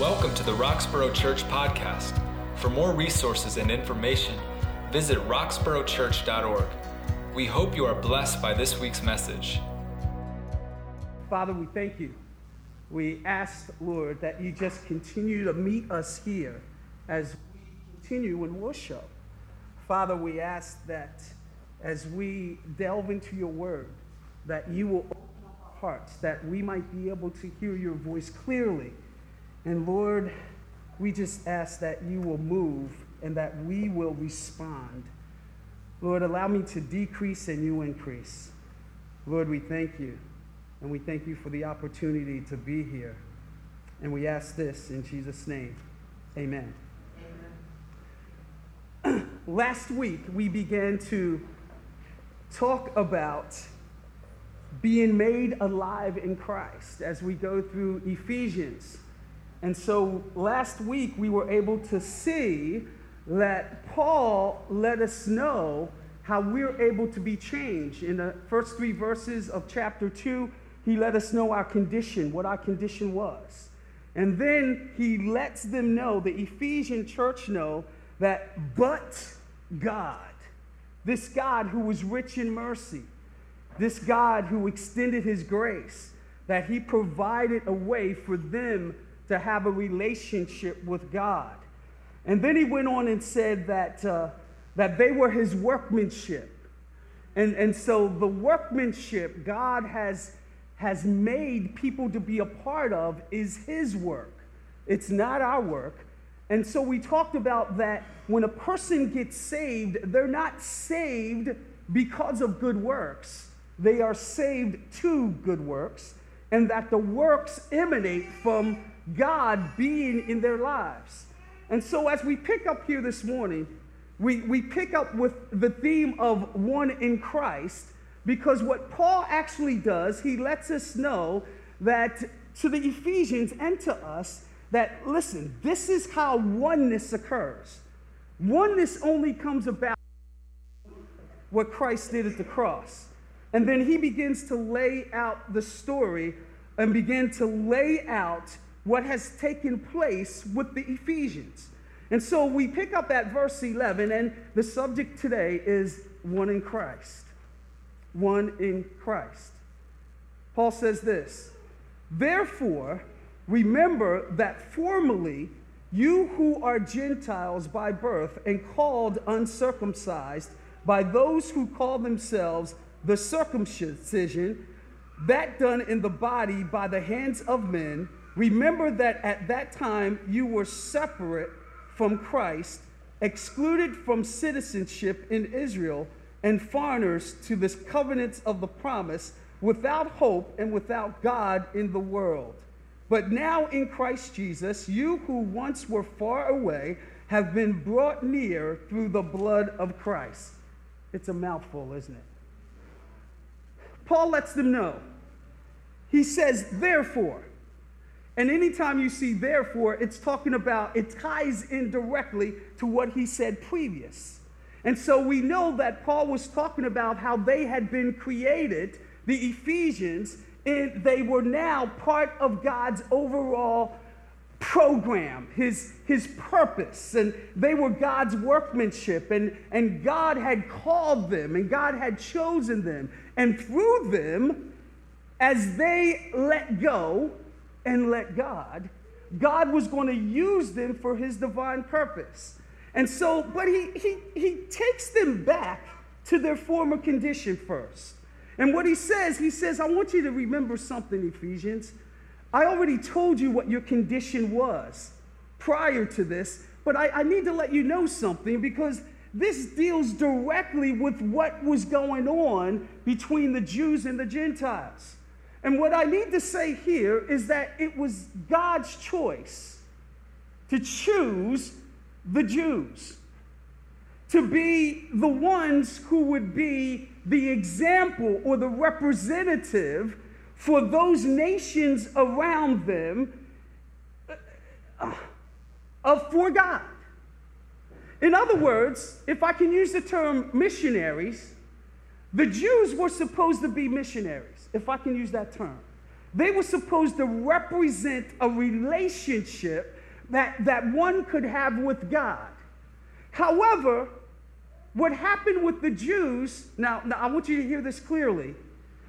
Welcome to the Roxborough Church Podcast. For more resources and information, visit roxboroughchurch.org. We hope you are blessed by this week's message. Father, we thank you. We ask, Lord, that you just continue to meet us here as we continue in worship. Father, we ask that as we delve into your word, that you will open our hearts, that we might be able to hear your voice clearly and Lord, we just ask that you will move and that we will respond. Lord, allow me to decrease and you increase. Lord, we thank you. And we thank you for the opportunity to be here. And we ask this in Jesus' name. Amen. Amen. Last week, we began to talk about being made alive in Christ as we go through Ephesians. And so last week we were able to see that Paul let us know how we're able to be changed. In the first three verses of chapter 2, he let us know our condition, what our condition was. And then he lets them know, the Ephesian church know, that but God, this God who was rich in mercy, this God who extended his grace, that he provided a way for them to have a relationship with God. And then he went on and said that, uh, that they were his workmanship. And, and so the workmanship God has, has made people to be a part of is his work. It's not our work. And so we talked about that when a person gets saved, they're not saved because of good works. They are saved to good works, and that the works emanate from God being in their lives. And so, as we pick up here this morning, we, we pick up with the theme of one in Christ because what Paul actually does, he lets us know that to the Ephesians and to us, that listen, this is how oneness occurs. Oneness only comes about what Christ did at the cross. And then he begins to lay out the story and begin to lay out what has taken place with the Ephesians. And so we pick up at verse 11, and the subject today is one in Christ. One in Christ. Paul says this Therefore, remember that formerly you who are Gentiles by birth and called uncircumcised by those who call themselves the circumcision, that done in the body by the hands of men, Remember that at that time you were separate from Christ, excluded from citizenship in Israel, and foreigners to the covenants of the promise, without hope and without God in the world. But now in Christ Jesus, you who once were far away have been brought near through the blood of Christ. It's a mouthful, isn't it? Paul lets them know. He says, therefore, and anytime you see therefore, it's talking about, it ties in directly to what he said previous. And so we know that Paul was talking about how they had been created, the Ephesians, and they were now part of God's overall program, his, his purpose, and they were God's workmanship, and, and God had called them, and God had chosen them. And through them, as they let go, and let God, God was going to use them for his divine purpose. And so, but he, he, he takes them back to their former condition first. And what he says, he says, I want you to remember something, Ephesians. I already told you what your condition was prior to this, but I, I need to let you know something because this deals directly with what was going on between the Jews and the Gentiles. And what I need to say here is that it was God's choice to choose the Jews to be the ones who would be the example or the representative for those nations around them uh, of for God. In other words, if I can use the term missionaries, the Jews were supposed to be missionaries if I can use that term. They were supposed to represent a relationship that, that one could have with God. However, what happened with the Jews, now, now I want you to hear this clearly.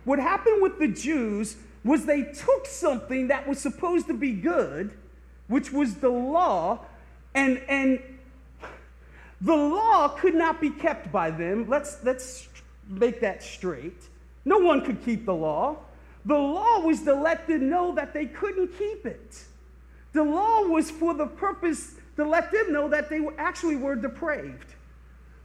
What happened with the Jews was they took something that was supposed to be good, which was the law, and, and the law could not be kept by them. Let's, let's make that straight. No one could keep the law. The law was to let them know that they couldn't keep it. The law was for the purpose to let them know that they actually were depraved.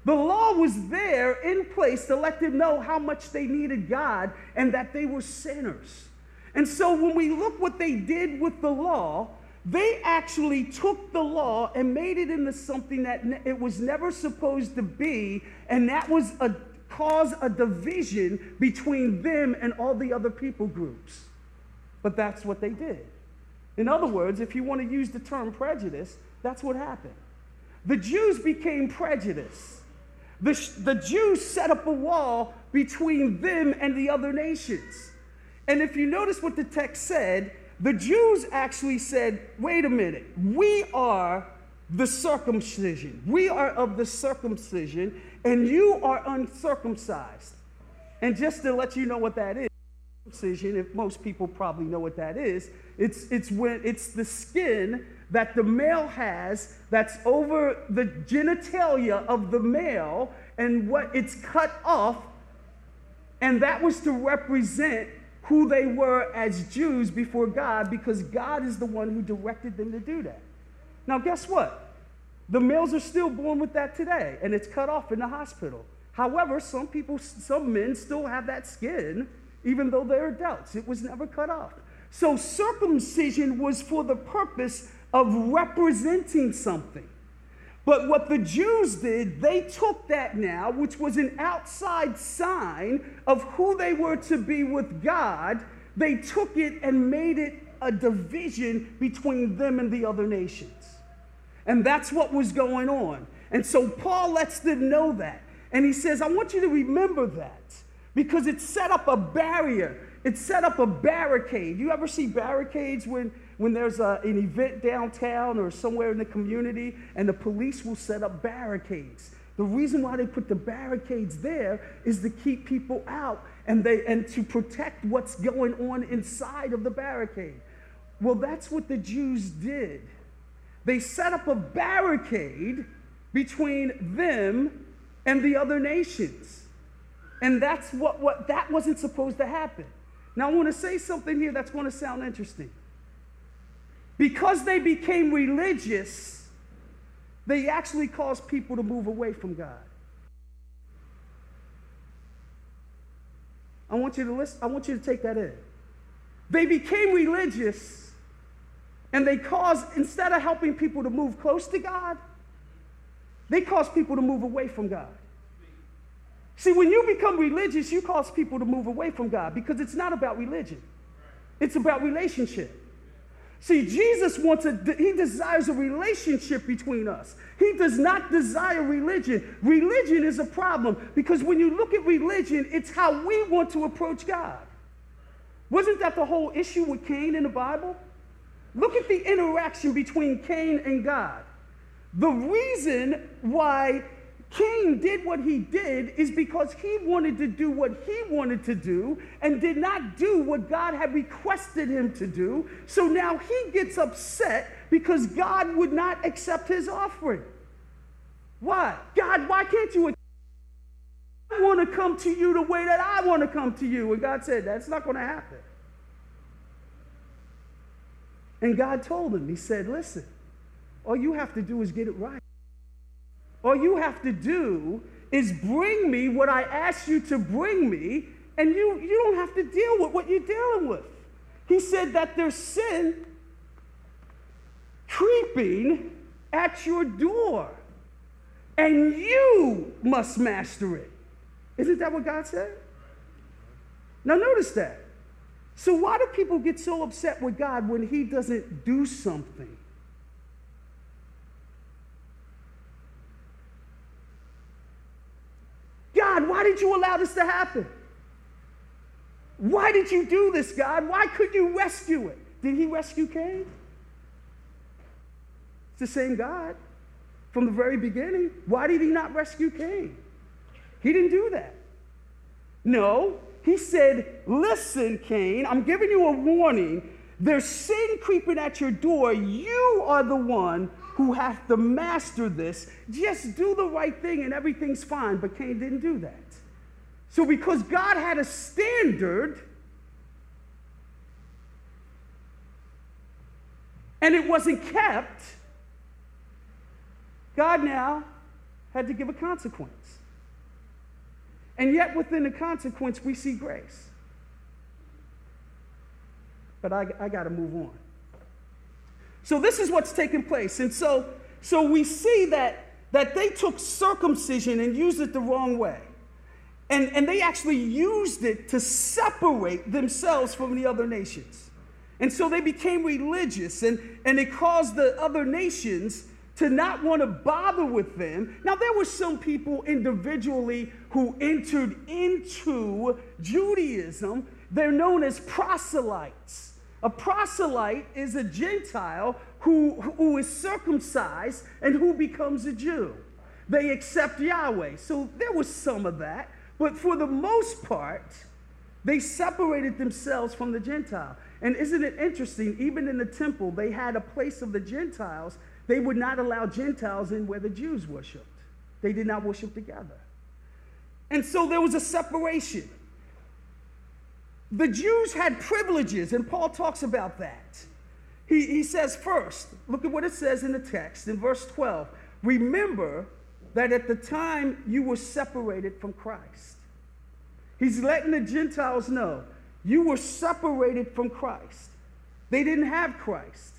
The law was there in place to let them know how much they needed God and that they were sinners. And so when we look what they did with the law, they actually took the law and made it into something that it was never supposed to be, and that was a cause a division between them and all the other people groups. But that's what they did. In other words, if you want to use the term prejudice, that's what happened. The Jews became prejudiced. The, the Jews set up a wall between them and the other nations. And if you notice what the text said, the Jews actually said, wait a minute, we are the circumcision. We are of the circumcision, and you are uncircumcised. And just to let you know what that is, circumcision, if most people probably know what that is, it's, it's when it's the skin that the male has that's over the genitalia of the male, and what it's cut off, and that was to represent who they were as Jews before God because God is the one who directed them to do that. Now, guess what? The males are still born with that today, and it's cut off in the hospital. However, some people, some men still have that skin, even though they're adults. It was never cut off. So, circumcision was for the purpose of representing something. But what the Jews did, they took that now, which was an outside sign of who they were to be with God, they took it and made it a division between them and the other nations. And that's what was going on. And so Paul lets them know that. And he says, I want you to remember that because it set up a barrier. It set up a barricade. You ever see barricades when when there's a, an event downtown or somewhere in the community, and the police will set up barricades. The reason why they put the barricades there is to keep people out and, they, and to protect what's going on inside of the barricade. Well, that's what the Jews did. They set up a barricade between them and the other nations. And that's what, what that wasn't supposed to happen. Now, I want to say something here that's going to sound interesting. Because they became religious, they actually caused people to move away from God. I want you to listen, I want you to take that in. They became religious and they cause, instead of helping people to move close to God, they cause people to move away from God. See, when you become religious, you cause people to move away from God because it's not about religion, it's about relationship. See, Jesus wants a, he desires a relationship between us. He does not desire religion. Religion is a problem because when you look at religion, it's how we want to approach God. Wasn't that the whole issue with Cain in the Bible? Look at the interaction between Cain and God. The reason why Cain did what he did is because he wanted to do what he wanted to do and did not do what God had requested him to do. So now he gets upset because God would not accept his offering. Why? God, why can't you? I want to come to you the way that I want to come to you. And God said, That's not going to happen. And God told him, He said, Listen, all you have to do is get it right. All you have to do is bring me what I asked you to bring me, and you, you don't have to deal with what you're dealing with. He said that there's sin creeping at your door, and you must master it. Isn't that what God said? Now, notice that. So, why do people get so upset with God when He doesn't do something? God, why did you allow this to happen? Why did you do this, God? Why could you rescue it? Did he rescue Cain? It's the same God from the very beginning. Why did he not rescue Cain? He didn't do that. No, he said, Listen, Cain, I'm giving you a warning. There's sin creeping at your door. You are the one who has to master this. Just do the right thing and everything's fine. But Cain didn't do that. So, because God had a standard, and it wasn't kept, God now had to give a consequence. And yet, within the consequence, we see grace. But I, I got to move on. So, this is what's taking place. And so, so we see that, that they took circumcision and used it the wrong way. And, and they actually used it to separate themselves from the other nations. And so they became religious, and, and it caused the other nations to not want to bother with them. Now, there were some people individually who entered into Judaism. They're known as proselytes. A proselyte is a Gentile who, who is circumcised and who becomes a Jew. They accept Yahweh. So there was some of that. But for the most part, they separated themselves from the Gentile. And isn't it interesting? Even in the temple, they had a place of the Gentiles they would not allow Gentiles in where the Jews worshiped. They did not worship together. And so there was a separation. The Jews had privileges, and Paul talks about that. He, he says, first, look at what it says in the text in verse 12. Remember that at the time you were separated from Christ. He's letting the Gentiles know you were separated from Christ. They didn't have Christ.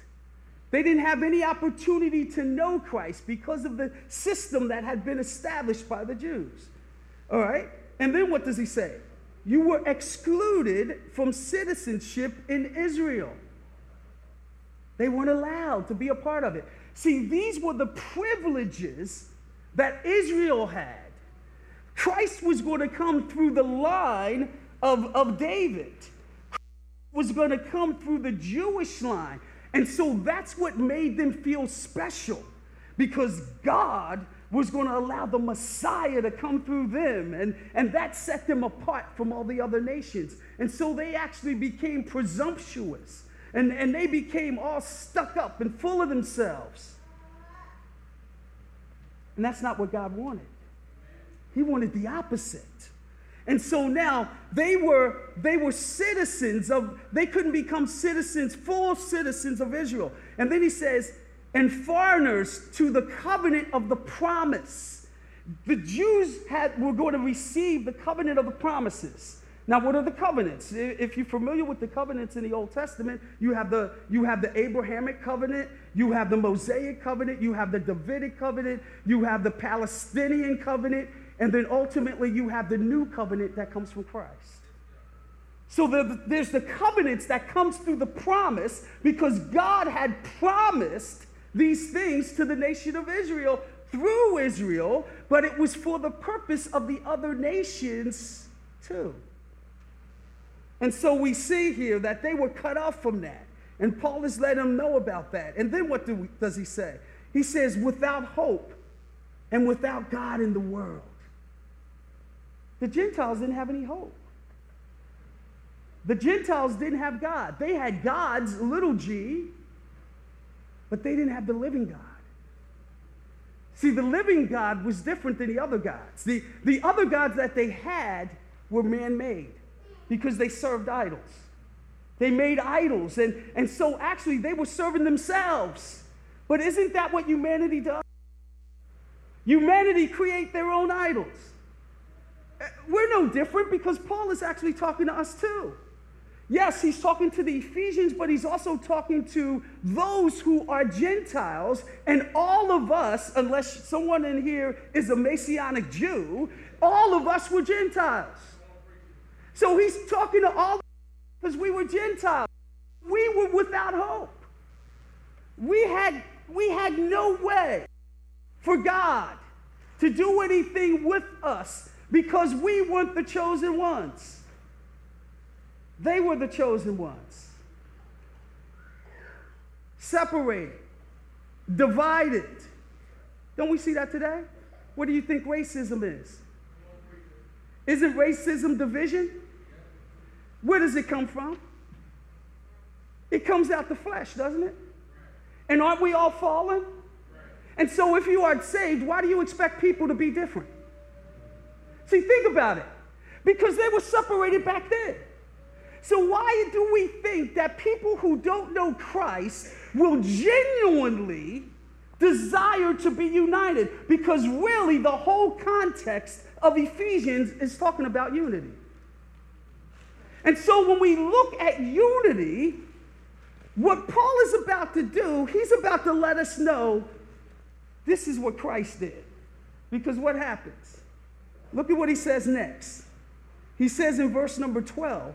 They didn't have any opportunity to know Christ because of the system that had been established by the Jews. All right? And then what does he say? You were excluded from citizenship in Israel. They weren't allowed to be a part of it. See, these were the privileges that Israel had. Christ was going to come through the line of, of David, was going to come through the Jewish line. And so that's what made them feel special because God was going to allow the Messiah to come through them. And, and that set them apart from all the other nations. And so they actually became presumptuous and, and they became all stuck up and full of themselves. And that's not what God wanted. He wanted the opposite. And so now they were, they were citizens of, they couldn't become citizens, full citizens of Israel. And then he says, and foreigners to the covenant of the promise. The Jews had, were going to receive the covenant of the promises. Now, what are the covenants? If you're familiar with the covenants in the Old Testament, you have the, you have the Abrahamic covenant, you have the Mosaic covenant, you have the Davidic covenant, you have the Palestinian covenant, and then ultimately, you have the new covenant that comes from Christ. So there's the covenants that comes through the promise because God had promised these things to the nation of Israel through Israel, but it was for the purpose of the other nations too. And so we see here that they were cut off from that. And Paul is letting them know about that. And then what do we, does he say? He says, without hope and without God in the world. The Gentiles didn't have any hope. The Gentiles didn't have God. They had gods, little g, but they didn't have the living God. See, the living God was different than the other gods. The, the other gods that they had were man made because they served idols. They made idols, and, and so actually they were serving themselves. But isn't that what humanity does? Humanity create their own idols. We're no different because Paul is actually talking to us too. Yes, he's talking to the Ephesians, but he's also talking to those who are Gentiles. And all of us, unless someone in here is a Messianic Jew, all of us were Gentiles. So he's talking to all because we were Gentiles. We were without hope. We had, we had no way for God to do anything with us because we weren't the chosen ones. They were the chosen ones. Separated, divided. Don't we see that today? What do you think racism is? Isn't racism division? Where does it come from? It comes out the flesh, doesn't it? And aren't we all fallen? And so, if you are saved, why do you expect people to be different? See, think about it. Because they were separated back then. So, why do we think that people who don't know Christ will genuinely desire to be united? Because really, the whole context of Ephesians is talking about unity. And so, when we look at unity, what Paul is about to do, he's about to let us know this is what Christ did. Because what happens? Look at what he says next. He says in verse number 12,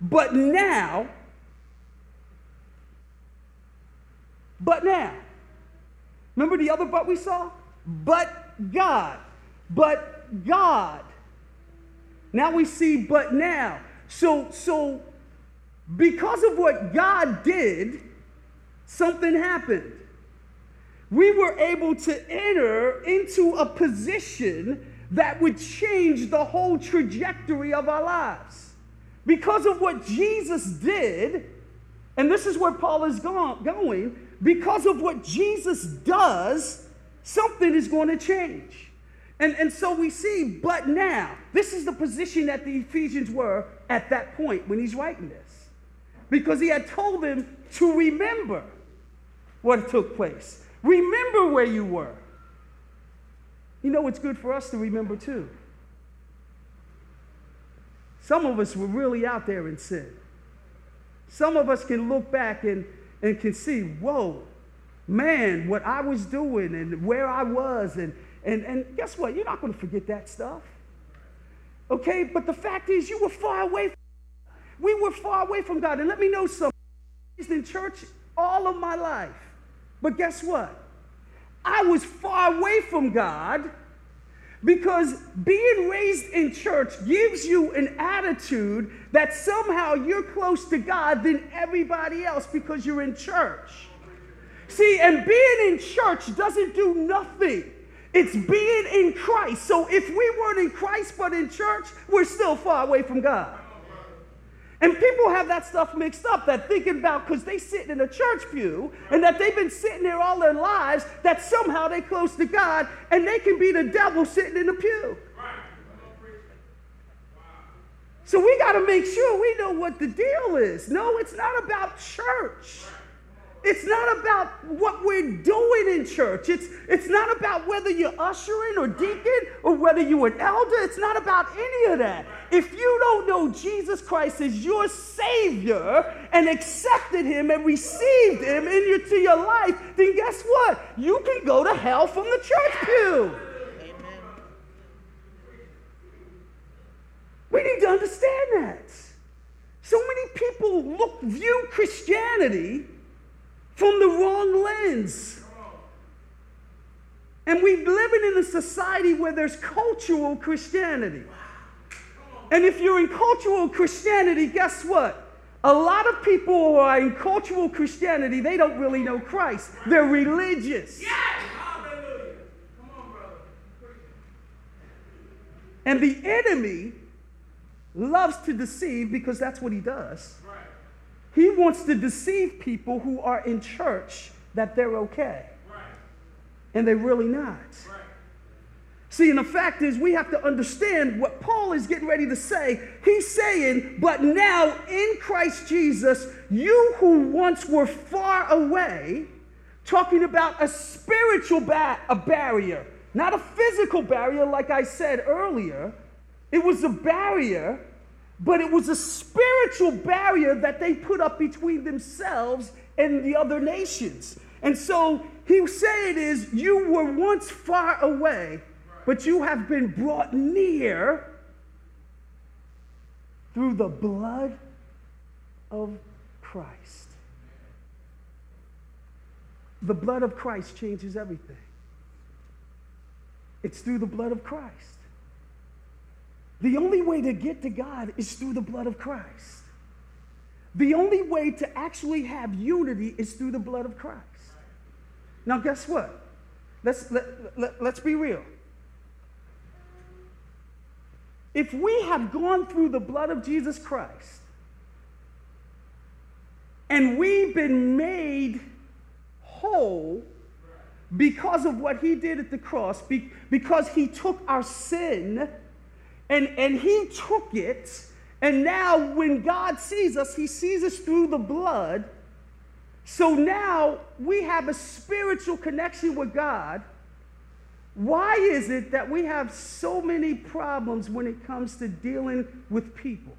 but now, but now, remember the other but we saw? But God, but God. Now we see but now. So, so because of what God did, something happened. We were able to enter into a position that would change the whole trajectory of our lives. Because of what Jesus did, and this is where Paul is going, because of what Jesus does, something is going to change. And, and so we see, but now, this is the position that the Ephesians were at that point when he's writing this. Because he had told them to remember what took place. Remember where you were. You know, it's good for us to remember too. Some of us were really out there in sin. Some of us can look back and, and can see, whoa, man, what I was doing and where I was. And, and, and guess what? You're not going to forget that stuff. Okay? But the fact is, you were far away. From, we were far away from God. And let me know something. I was in church all of my life. But guess what? I was far away from God because being raised in church gives you an attitude that somehow you're close to God than everybody else because you're in church. See, and being in church doesn't do nothing. It's being in Christ. So if we weren't in Christ but in church, we're still far away from God. And people have that stuff mixed up that thinking about because they sit in a church pew and that they've been sitting there all their lives that somehow they close to God and they can be the devil sitting in the pew. So we got to make sure we know what the deal is. No, it's not about church. It's not about what we're doing in church. It's, it's not about whether you're ushering or deacon or whether you're an elder. It's not about any of that. If you don't know Jesus Christ as your Savior and accepted Him and received Him into your life, then guess what? You can go to hell from the church pew. Amen. We need to understand that. So many people look, view Christianity from the wrong lens. And we're living in a society where there's cultural Christianity. And if you're in cultural Christianity, guess what? A lot of people who are in cultural Christianity, they don't really know Christ. They're religious. Yes! Hallelujah. Come on, brother. And the enemy loves to deceive because that's what he does. He wants to deceive people who are in church that they're okay. Right. And they're really not. Right. See, and the fact is, we have to understand what Paul is getting ready to say. He's saying, but now in Christ Jesus, you who once were far away, talking about a spiritual ba- a barrier, not a physical barrier, like I said earlier. It was a barrier but it was a spiritual barrier that they put up between themselves and the other nations. And so he said is you were once far away, but you have been brought near through the blood of Christ. The blood of Christ changes everything. It's through the blood of Christ. The only way to get to God is through the blood of Christ. the only way to actually have unity is through the blood of Christ. Now, guess what? Let's, let, let, let's be real. If we have gone through the blood of Jesus Christ and we've been made whole because of what he did at the cross, because he took our sin and, and he took it, and now when God sees us, he sees us through the blood. So now we have a spiritual connection with God why is it that we have so many problems when it comes to dealing with people?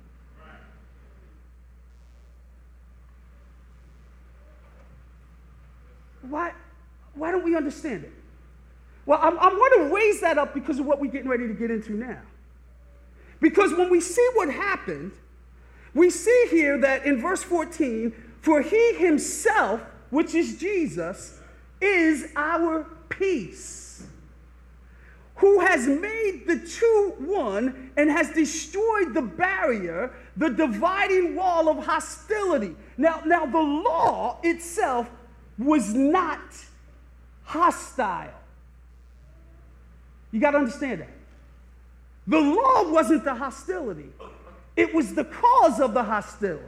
Why, why don't we understand it? Well, I'm, I'm going to raise that up because of what we're getting ready to get into now. Because when we see what happened, we see here that in verse 14, for he himself, which is Jesus, is our peace who has made the two one and has destroyed the barrier, the dividing wall of hostility. Now, now the law itself was not hostile. You got to understand that. The law wasn't the hostility, it was the cause of the hostility.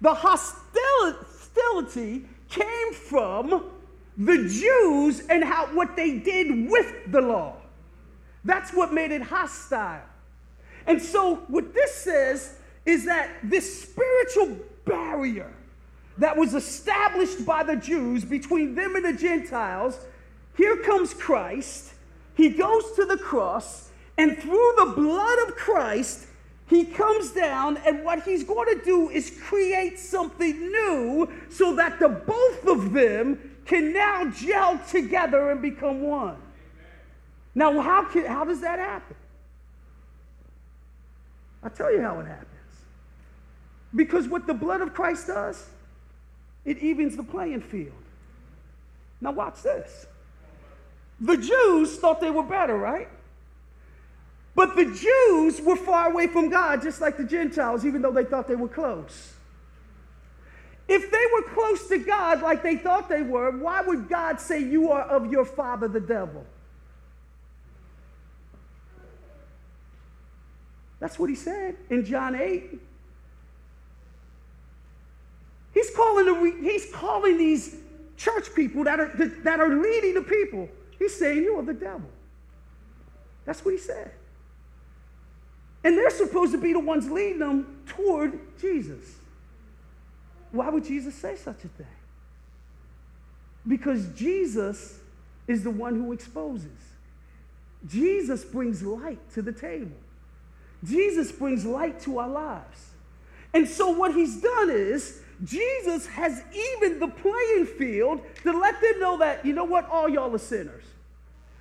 The hostility came from the Jews and how what they did with the law. That's what made it hostile. And so what this says is that this spiritual barrier that was established by the Jews between them and the Gentiles, here comes Christ. He goes to the cross, and through the blood of Christ, he comes down, and what he's going to do is create something new so that the both of them can now gel together and become one. Now, how, can, how does that happen? I'll tell you how it happens. Because what the blood of Christ does, it evens the playing field. Now, watch this. The Jews thought they were better, right? But the Jews were far away from God, just like the Gentiles, even though they thought they were close. If they were close to God like they thought they were, why would God say you are of your father, the devil? That's what he said in John 8. He's calling, the, he's calling these church people that are, that are leading the people. He's saying, You are the devil. That's what he said. And they're supposed to be the ones leading them toward Jesus. Why would Jesus say such a thing? Because Jesus is the one who exposes. Jesus brings light to the table. Jesus brings light to our lives. And so, what he's done is, Jesus has evened the playing field to let them know that, you know what, all y'all are sinners.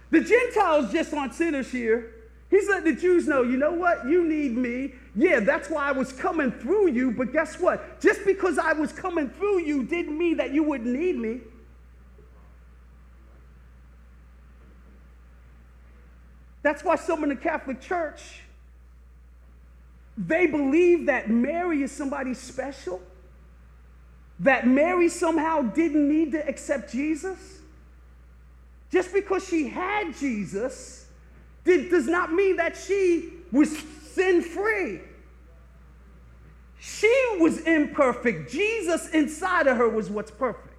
The Gentiles just aren't sinners here. He's letting the Jews know, you know what? You need me. Yeah, that's why I was coming through you, but guess what? Just because I was coming through you didn't mean that you wouldn't need me. That's why some in the Catholic Church, they believe that Mary is somebody special, that Mary somehow didn't need to accept Jesus. Just because she had Jesus did, does not mean that she was sin free. She was imperfect. Jesus inside of her was what's perfect.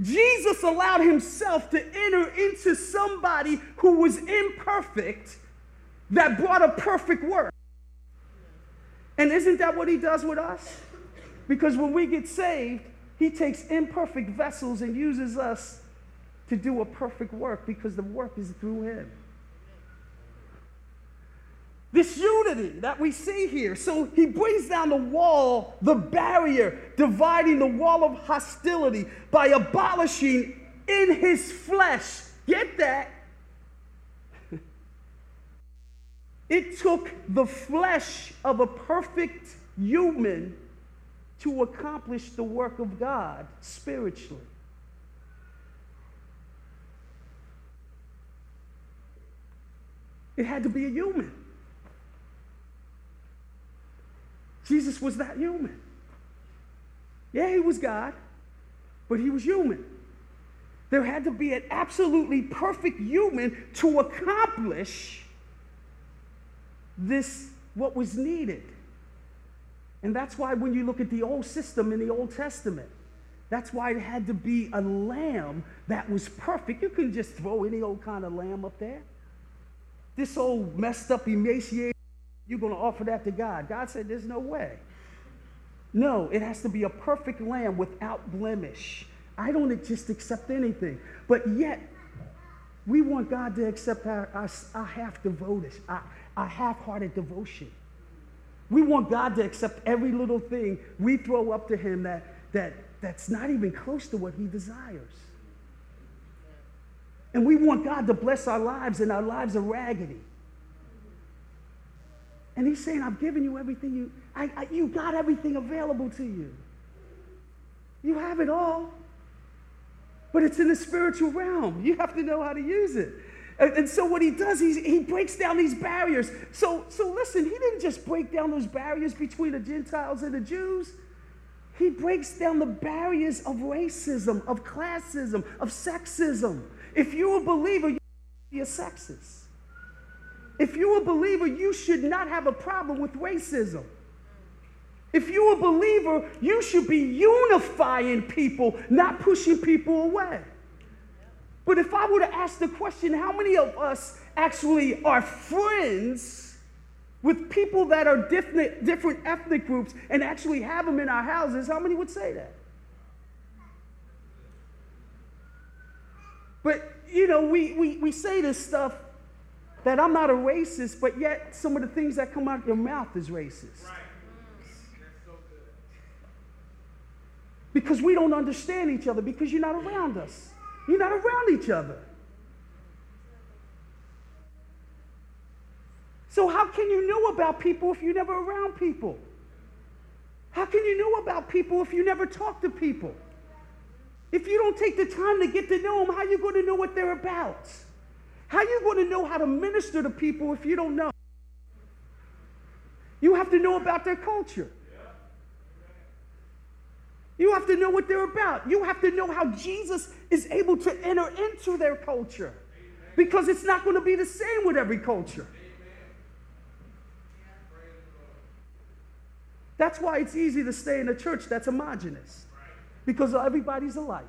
Jesus allowed himself to enter into somebody who was imperfect that brought a perfect work. And isn't that what he does with us? Because when we get saved, he takes imperfect vessels and uses us to do a perfect work because the work is through him. This unity that we see here. So he brings down the wall, the barrier, dividing the wall of hostility by abolishing in his flesh. Get that? It took the flesh of a perfect human to accomplish the work of God spiritually. It had to be a human. Jesus was that human. Yeah, he was God, but he was human. There had to be an absolutely perfect human to accomplish this, what was needed. And that's why when you look at the old system in the Old Testament, that's why it had to be a lamb that was perfect. You couldn't just throw any old kind of lamb up there. This old messed up, emaciated, you're going to offer that to God. God said, There's no way. No, it has to be a perfect lamb without blemish. I don't just accept anything. But yet, we want God to accept our, our, our half devoted, our, our half hearted devotion. We want God to accept every little thing we throw up to Him that, that, that's not even close to what He desires. And we want God to bless our lives, and our lives are raggedy. And He's saying, I've given you everything you, I, I, you got everything available to you. You have it all. But it's in the spiritual realm. You have to know how to use it. And, and so what he does, he, he breaks down these barriers. So, so listen, he didn't just break down those barriers between the Gentiles and the Jews. He breaks down the barriers of racism, of classism, of sexism. If you're a believer, you should be a sexist. If you're a believer, you should not have a problem with racism. If you're a believer, you should be unifying people, not pushing people away. But if I were to ask the question, how many of us actually are friends with people that are different, different ethnic groups and actually have them in our houses, how many would say that? But, you know, we, we, we say this stuff that I'm not a racist, but yet some of the things that come out of your mouth is racist. Right. Mm-hmm. Because we don't understand each other because you're not around us. You're not around each other. So, how can you know about people if you're never around people? How can you know about people if you never talk to people? If you don't take the time to get to know them, how are you going to know what they're about? How are you going to know how to minister to people if you don't know? You have to know about their culture. You have to know what they're about. You have to know how Jesus is able to enter into their culture because it's not going to be the same with every culture. That's why it's easy to stay in a church that's homogenous because everybody's alike.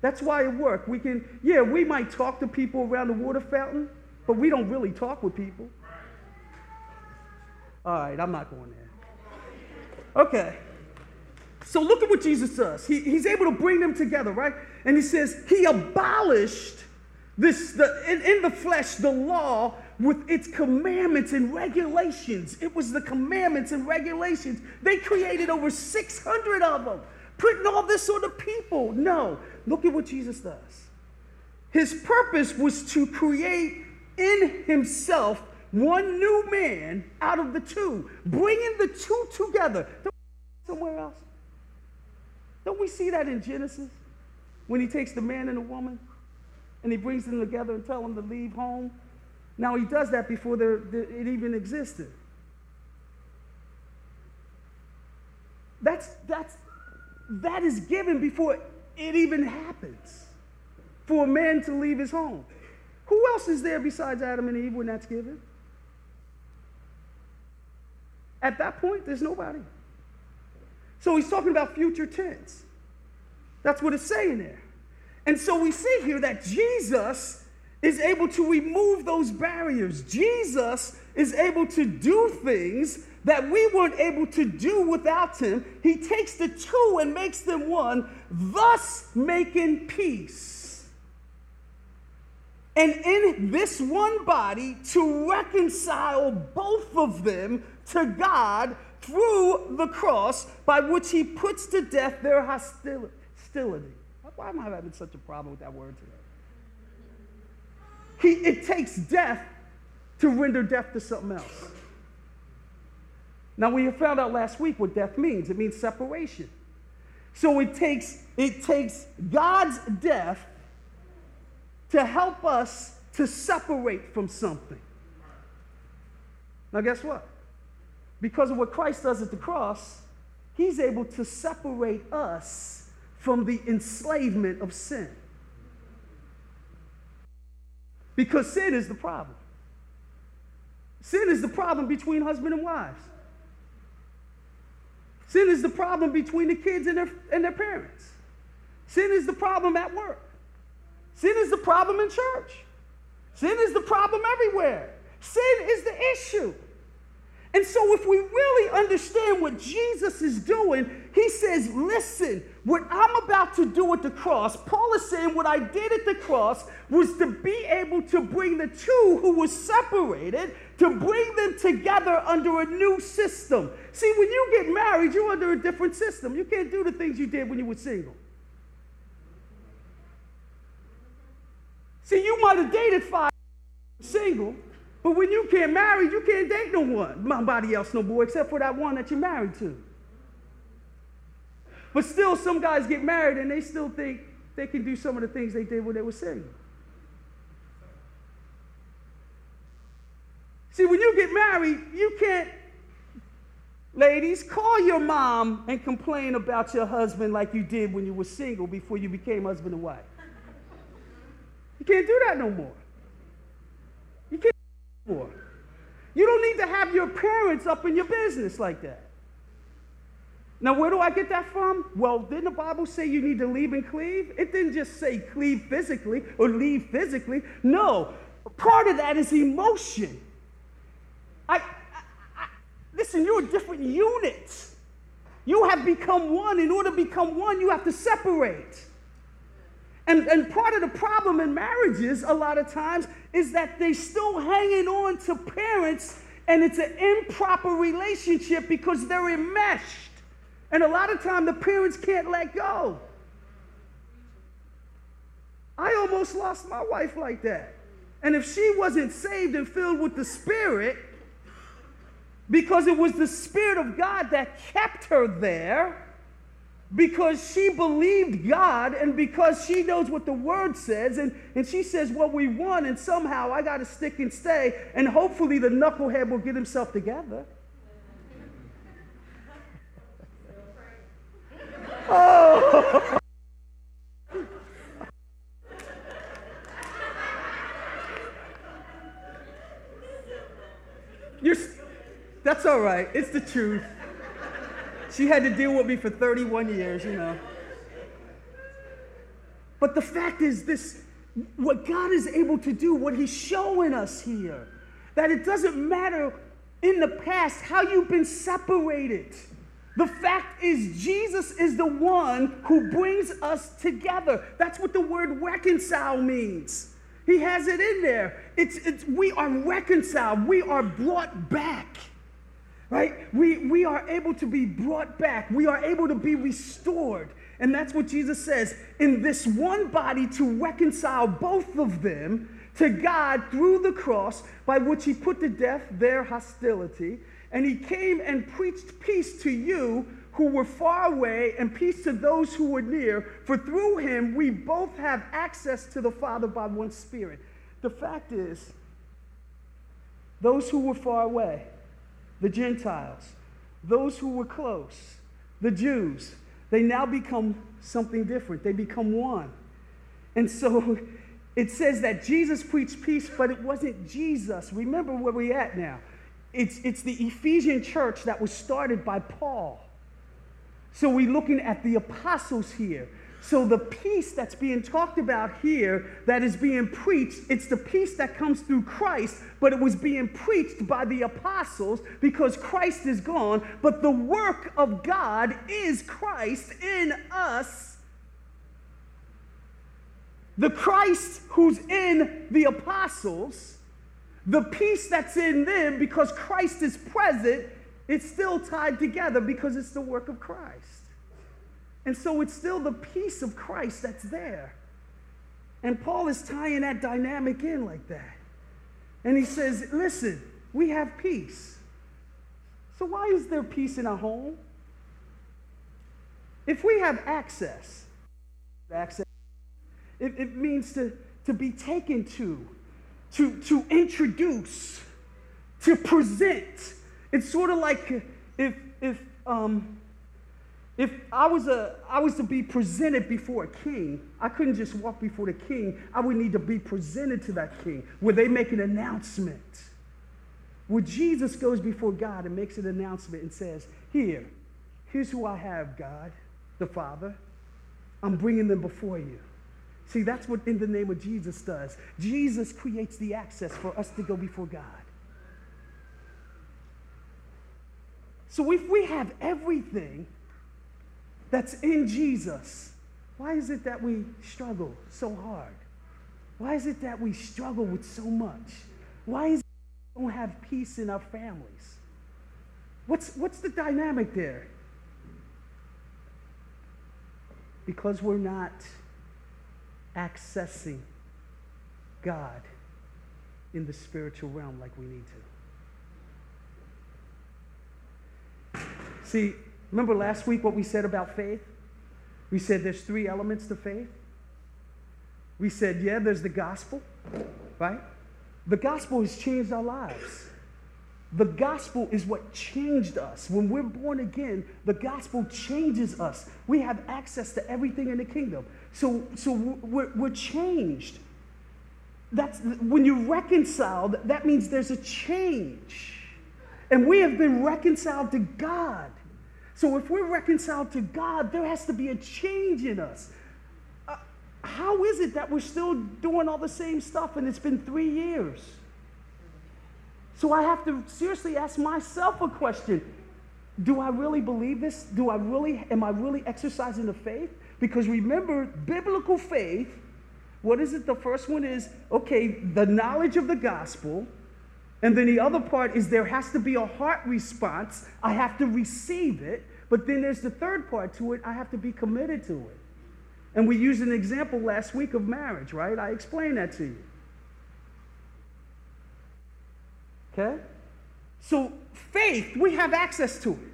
That's why it worked. We can, yeah, we might talk to people around the water fountain, but we don't really talk with people. All right, I'm not going there. Okay. So look at what Jesus does. He, he's able to bring them together, right? And he says he abolished this the, in, in the flesh the law with its commandments and regulations. It was the commandments and regulations. They created over 600 of them, putting all this on the people. No, look at what Jesus does. His purpose was to create in himself one new man out of the two, bringing the two together. Somewhere else. Don't we see that in Genesis? When he takes the man and the woman and he brings them together and tell them to leave home. Now he does that before it even existed. That's, that's, that is given before it even happens for a man to leave his home. Who else is there besides Adam and Eve when that's given? At that point, there's nobody. So he's talking about future tense. That's what it's saying there. And so we see here that Jesus is able to remove those barriers. Jesus is able to do things that we weren't able to do without him. He takes the two and makes them one, thus making peace. And in this one body, to reconcile both of them to God through the cross by which he puts to death their hostility. Why am I having such a problem with that word today? He, it takes death to render death to something else. Now, we found out last week what death means. It means separation. So it takes, it takes God's death to help us to separate from something. Now, guess what? Because of what Christ does at the cross, he's able to separate us from the enslavement of sin. Because sin is the problem. Sin is the problem between husband and wives. Sin is the problem between the kids and their, and their parents. Sin is the problem at work. Sin is the problem in church. Sin is the problem everywhere. Sin is the issue. And so, if we really understand what Jesus is doing, he says, Listen, what I'm about to do at the cross, Paul is saying, what I did at the cross was to be able to bring the two who were separated, to bring them together under a new system. See, when you get married, you're under a different system. You can't do the things you did when you were single. See, you might have dated five single, but when you can't marry, you can't date no one, nobody else no more, except for that one that you're married to. But still, some guys get married and they still think they can do some of the things they did when they were single. See, when you get married, you can't, ladies, call your mom and complain about your husband like you did when you were single before you became husband and wife. You can't do that no more. You can't no more. You don't need to have your parents up in your business like that. Now, where do I get that from? Well, didn't the Bible say you need to leave and cleave? It didn't just say cleave physically or leave physically. No, part of that is emotion. I, I, I, listen, you're a different unit. You have become one. In order to become one, you have to separate. And, and part of the problem in marriages, a lot of times, is that they're still hanging on to parents and it's an improper relationship because they're enmeshed. And a lot of time the parents can't let go. I almost lost my wife like that. And if she wasn't saved and filled with the Spirit, because it was the Spirit of God that kept her there, because she believed God and because she knows what the word says, and, and she says what we want, and somehow I got to stick and stay, and hopefully the knucklehead will get himself together. Oh! You're, that's all right. It's the truth. She had to deal with me for 31 years, you know. But the fact is, this what God is able to do, what He's showing us here, that it doesn't matter in the past how you've been separated. The fact is, Jesus is the one who brings us together. That's what the word reconcile means. He has it in there. It's, it's, we are reconciled, we are brought back right? We, we are able to be brought back, we are able to be restored. And that's what Jesus says in this one body to reconcile both of them to God through the cross, by which he put to death their hostility. And he came and preached peace to you who were far away and peace to those who were near. For through him we both have access to the Father by one Spirit. The fact is, those who were far away, the Gentiles, those who were close, the Jews, they now become something different. They become one. And so it says that Jesus preached peace, but it wasn't Jesus. Remember where we're at now. It's, it's the Ephesian church that was started by Paul. So we're looking at the apostles here. So the peace that's being talked about here, that is being preached, it's the peace that comes through Christ, but it was being preached by the apostles because Christ is gone. But the work of God is Christ in us. The Christ who's in the apostles, the peace that's in them because Christ is present, it's still tied together because it's the work of Christ. And so it's still the peace of Christ that's there. And Paul is tying that dynamic in like that. And he says, listen, we have peace. So why is there peace in our home? If we have access, access, it, it means to, to be taken to, to, to introduce, to present. It's sort of like if, if, um, if I was, a, I was to be presented before a king, I couldn't just walk before the king. I would need to be presented to that king where they make an announcement. Where Jesus goes before God and makes an announcement and says, Here, here's who I have, God, the Father. I'm bringing them before you. See, that's what in the name of Jesus does. Jesus creates the access for us to go before God. So if we have everything that's in Jesus, why is it that we struggle so hard? Why is it that we struggle with so much? Why is it we don't have peace in our families? What's, what's the dynamic there? Because we're not accessing God in the spiritual realm like we need to. See, remember last week what we said about faith? We said there's three elements to faith. We said, yeah, there's the gospel, right? The gospel has changed our lives. The gospel is what changed us. When we're born again, the gospel changes us. We have access to everything in the kingdom. So, so we're, we're changed. That's when you're reconciled, that means there's a change. And we have been reconciled to God. So if we're reconciled to God, there has to be a change in us. Uh, how is it that we're still doing all the same stuff and it's been three years? So I have to seriously ask myself a question. Do I really believe this? Do I really, am I really exercising the faith? Because remember, biblical faith, what is it? The first one is, okay, the knowledge of the gospel. And then the other part is there has to be a heart response. I have to receive it. But then there's the third part to it. I have to be committed to it. And we used an example last week of marriage, right? I explained that to you. Okay? So, faith, we have access to it.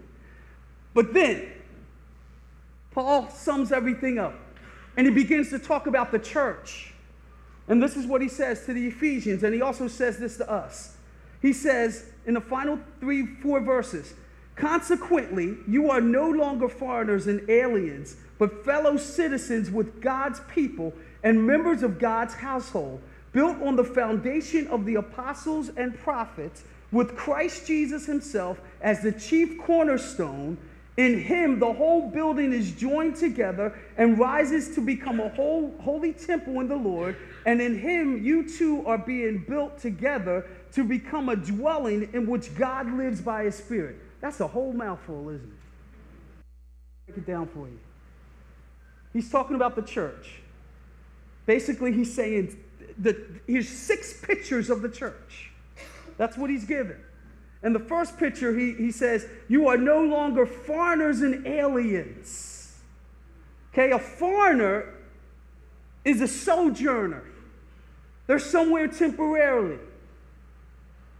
But then, Paul sums everything up and he begins to talk about the church. And this is what he says to the Ephesians, and he also says this to us. He says in the final three, four verses, Consequently, you are no longer foreigners and aliens, but fellow citizens with God's people and members of God's household built on the foundation of the apostles and prophets, with Christ Jesus himself as the chief cornerstone. In him, the whole building is joined together and rises to become a whole, holy temple in the Lord. And in him, you two are being built together to become a dwelling in which God lives by his Spirit. That's a whole mouthful, isn't it? Break it down for you. He's talking about the church. Basically, he's saying the, here's six pictures of the church. That's what he's given. And the first picture, he, he says, You are no longer foreigners and aliens. Okay, a foreigner is a sojourner, they're somewhere temporarily.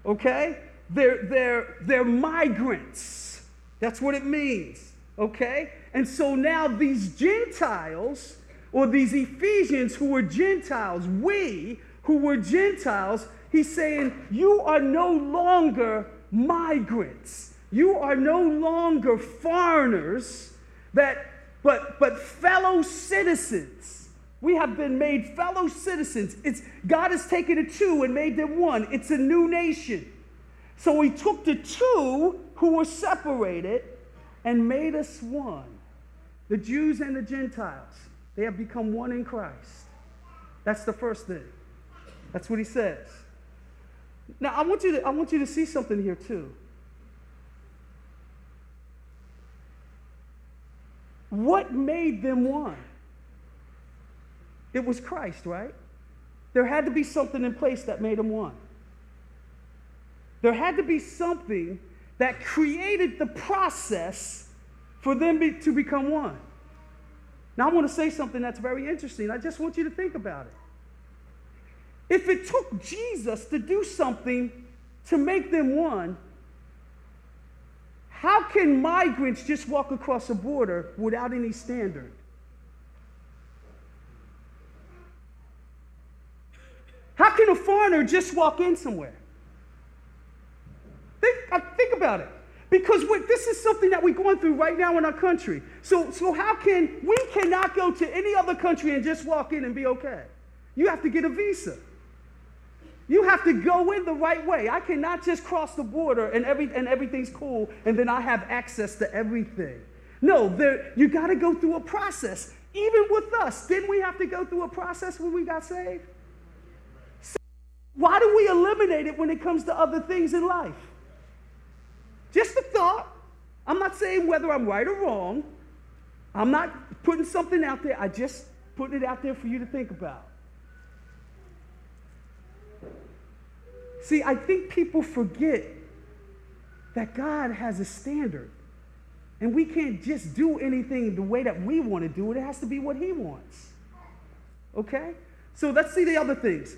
Okay? They're, they're, they're migrants. That's what it means. Okay? And so now these Gentiles or these Ephesians who were Gentiles, we who were Gentiles, he's saying, You are no longer migrants. You are no longer foreigners, that, but, but fellow citizens. We have been made fellow citizens. It's, God has taken the two and made them one. It's a new nation. So he took the two who were separated and made us one the Jews and the Gentiles. They have become one in Christ. That's the first thing. That's what he says. Now, I want you to, I want you to see something here, too. What made them one? It was Christ, right? There had to be something in place that made them one. There had to be something that created the process for them be, to become one. Now, I want to say something that's very interesting. I just want you to think about it. If it took Jesus to do something to make them one, how can migrants just walk across a border without any standard? How can a foreigner just walk in somewhere? uh, think about it. Because this is something that we're going through right now in our country. So, so how can we cannot go to any other country and just walk in and be okay? You have to get a visa. You have to go in the right way. I cannot just cross the border and, every, and everything's cool and then I have access to everything. No, there, you got to go through a process. Even with us, didn't we have to go through a process when we got saved? So why do we eliminate it when it comes to other things in life? Just a thought. I'm not saying whether I'm right or wrong. I'm not putting something out there. I just putting it out there for you to think about. See, I think people forget that God has a standard. And we can't just do anything the way that we want to do it. It has to be what He wants. Okay? So let's see the other things.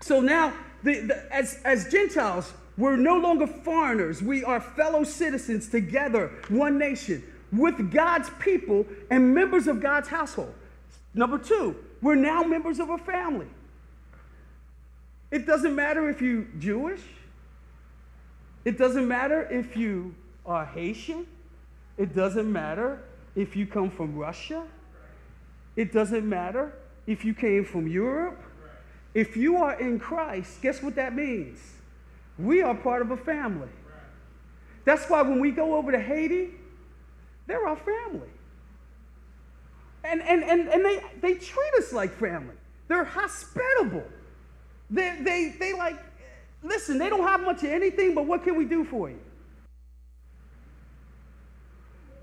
So now, the, the, as, as Gentiles, we're no longer foreigners. We are fellow citizens together, one nation, with God's people and members of God's household. Number two, we're now members of a family. It doesn't matter if you're Jewish. It doesn't matter if you are Haitian. It doesn't matter if you come from Russia. It doesn't matter if you came from Europe. If you are in Christ, guess what that means? We are part of a family. That's why when we go over to Haiti, they're our family. And, and, and, and they, they treat us like family. They're hospitable. They, they, they like, listen, they don't have much of anything, but what can we do for you?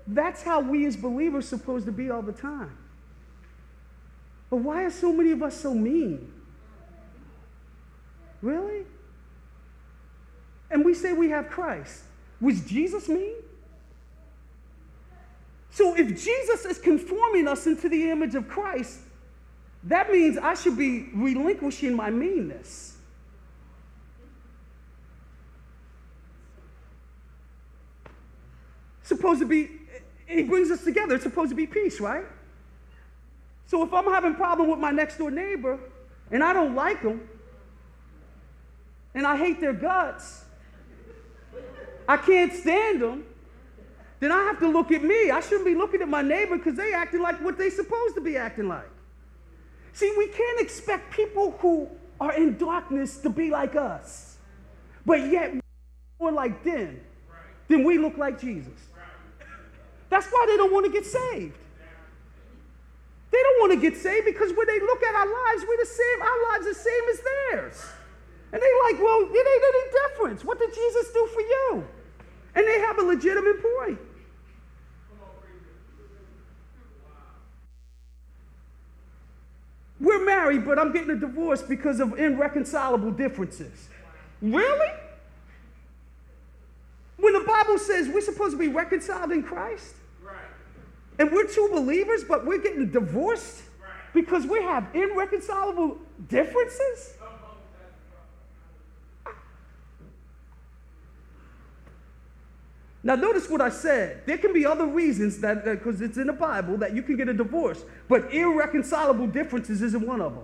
That's how we as believers supposed to be all the time. But why are so many of us so mean? Really? And we say we have Christ. Was Jesus mean? So if Jesus is conforming us into the image of Christ, that means I should be relinquishing my meanness. It's Supposed to be, he brings us together. It's supposed to be peace, right? So if I'm having a problem with my next door neighbor and I don't like them and I hate their guts, I can't stand them, then I have to look at me. I shouldn't be looking at my neighbor because they acting like what they supposed to be acting like. See, we can't expect people who are in darkness to be like us, but yet we're like them. Then we look like Jesus. That's why they don't want to get saved. They don't want to get saved because when they look at our lives, we're the same, our lives are the same as theirs. And they're like, well, it ain't any difference. What did Jesus do for you? And they have a legitimate point. We're married, but I'm getting a divorce because of irreconcilable differences. Really? When the Bible says we're supposed to be reconciled in Christ, right. and we're two believers, but we're getting divorced right. because we have irreconcilable differences? Now, notice what I said. There can be other reasons that, because it's in the Bible, that you can get a divorce, but irreconcilable differences isn't one of them.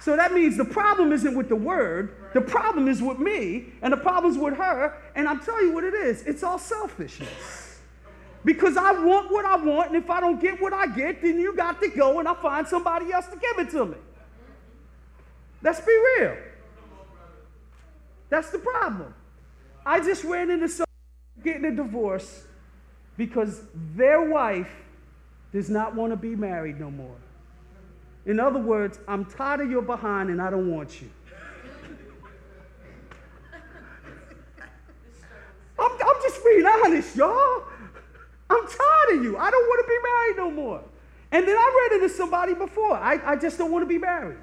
So that means the problem isn't with the word, the problem is with me, and the problem's with her, and I'm telling you what it is it's all selfishness. Because I want what I want, and if I don't get what I get, then you got to go and I find somebody else to give it to me. Let's be real. That's the problem. I just ran into someone getting a divorce because their wife does not want to be married no more. In other words, I'm tired of your behind and I don't want you. I'm, I'm just being honest, y'all. I'm tired of you. I don't want to be married no more. And then I ran into somebody before. I, I just don't want to be married.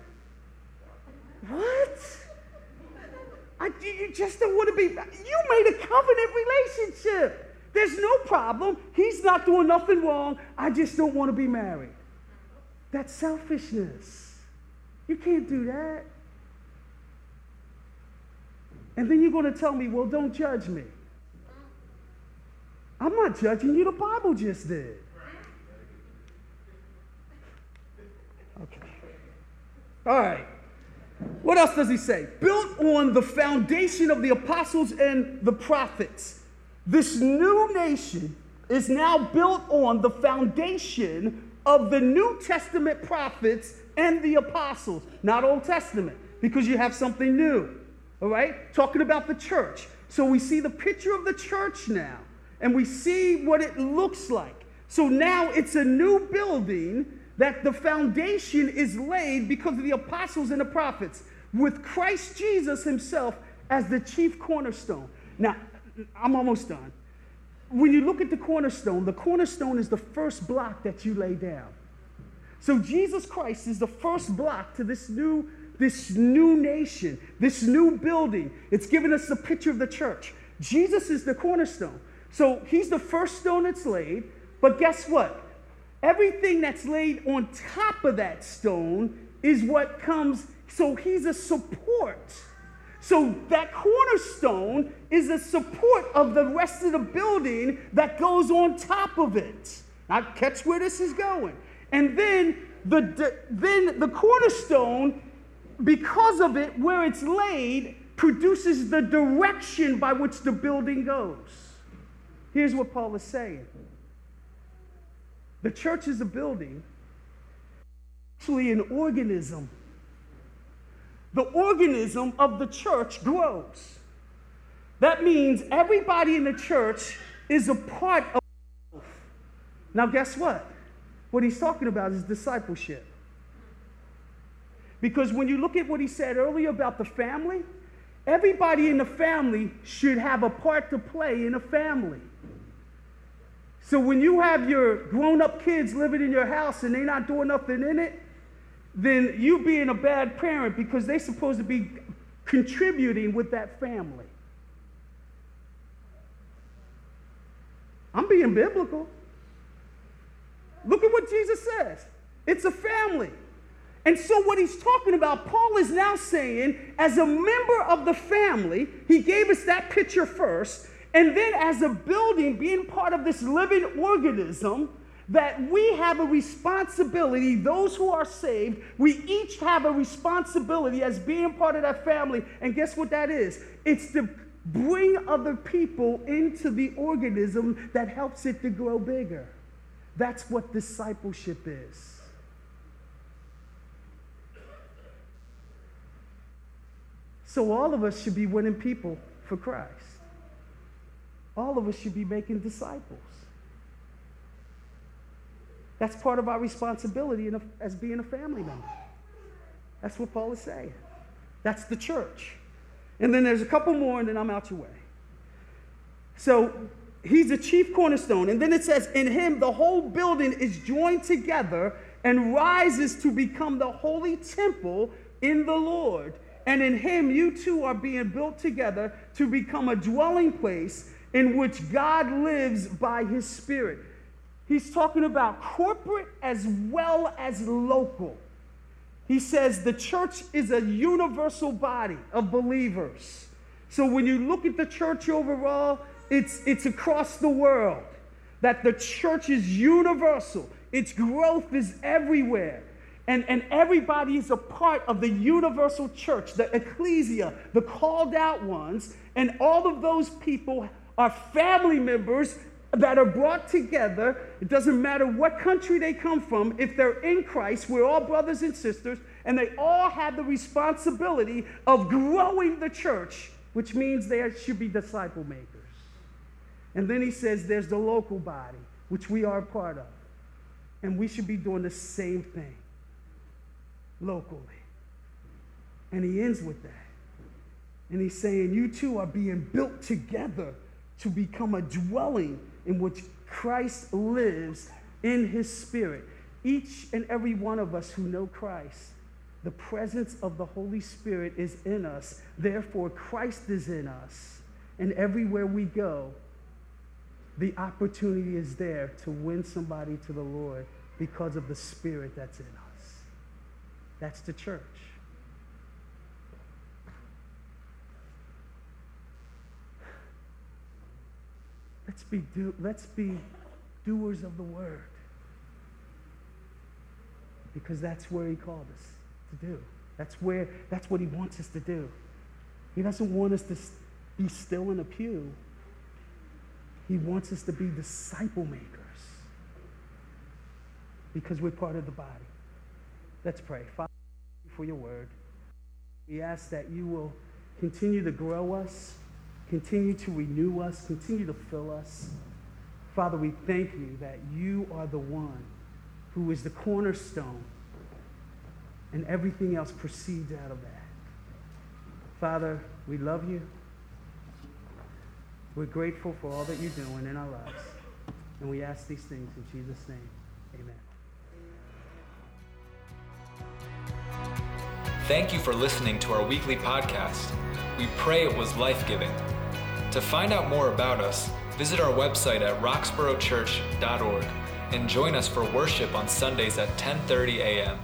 What? I, you just don't want to be. You made a covenant relationship. There's no problem. He's not doing nothing wrong. I just don't want to be married. That's selfishness. You can't do that. And then you're going to tell me, well, don't judge me. I'm not judging you. The Bible just did. Okay. All right. What else does he say? Built on the foundation of the apostles and the prophets. This new nation is now built on the foundation of the New Testament prophets and the apostles, not Old Testament, because you have something new. All right? Talking about the church. So we see the picture of the church now, and we see what it looks like. So now it's a new building that the foundation is laid because of the apostles and the prophets, with Christ Jesus himself as the chief cornerstone. Now, I'm almost done. When you look at the cornerstone, the cornerstone is the first block that you lay down. So Jesus Christ is the first block to this new this new nation, this new building. It's given us a picture of the church. Jesus is the cornerstone. So he's the first stone that's laid. But guess what? Everything that's laid on top of that stone is what comes. So he's a support. So that cornerstone is a support of the rest of the building that goes on top of it. Now, catch where this is going. And then the, the then the cornerstone because of it, where it's laid, produces the direction by which the building goes. Here's what Paul is saying the church is a building, actually, an organism. The organism of the church grows. That means everybody in the church is a part of. growth. Now, guess what? What he's talking about is discipleship. Because when you look at what he said earlier about the family, everybody in the family should have a part to play in a family. So when you have your grown up kids living in your house and they're not doing nothing in it, then you being a bad parent because they're supposed to be contributing with that family. I'm being biblical. Look at what Jesus says. It's a family. And so, what he's talking about, Paul is now saying, as a member of the family, he gave us that picture first, and then as a building, being part of this living organism, that we have a responsibility, those who are saved, we each have a responsibility as being part of that family. And guess what that is? It's to bring other people into the organism that helps it to grow bigger. That's what discipleship is. So all of us should be winning people for Christ. All of us should be making disciples. That's part of our responsibility a, as being a family member. That's what Paul is saying. That's the church. And then there's a couple more, and then I'm out your way. So he's the chief cornerstone. And then it says, In him, the whole building is joined together and rises to become the holy temple in the Lord. And in him, you two are being built together to become a dwelling place in which God lives by his Spirit. He's talking about corporate as well as local. He says the church is a universal body of believers. So when you look at the church overall, it's, it's across the world. That the church is universal, its growth is everywhere. And, and everybody is a part of the universal church, the ecclesia, the called out ones. And all of those people are family members that are brought together. It doesn't matter what country they come from, if they're in Christ, we're all brothers and sisters, and they all have the responsibility of growing the church, which means they should be disciple makers. And then he says there's the local body, which we are a part of. And we should be doing the same thing locally. And he ends with that. And he's saying, You two are being built together to become a dwelling in which Christ lives in his spirit. Each and every one of us who know Christ, the presence of the Holy Spirit is in us. Therefore, Christ is in us. And everywhere we go, the opportunity is there to win somebody to the Lord because of the Spirit that's in us. That's the church. Let's be, do, let's be doers of the word. Because that's where he called us to do. That's where that's what he wants us to do. He doesn't want us to be still in a pew. He wants us to be disciple makers because we're part of the body. Let's pray. Father, for your word. We ask that you will continue to grow us, continue to renew us, continue to fill us. Father, we thank you that you are the one who is the cornerstone, and everything else proceeds out of that. Father, we love you. We're grateful for all that you're doing in our lives. And we ask these things in Jesus' name. Amen. Thank you for listening to our weekly podcast. We pray it was life giving. To find out more about us, visit our website at roxboroughchurch.org and join us for worship on Sundays at 10:30 a.m.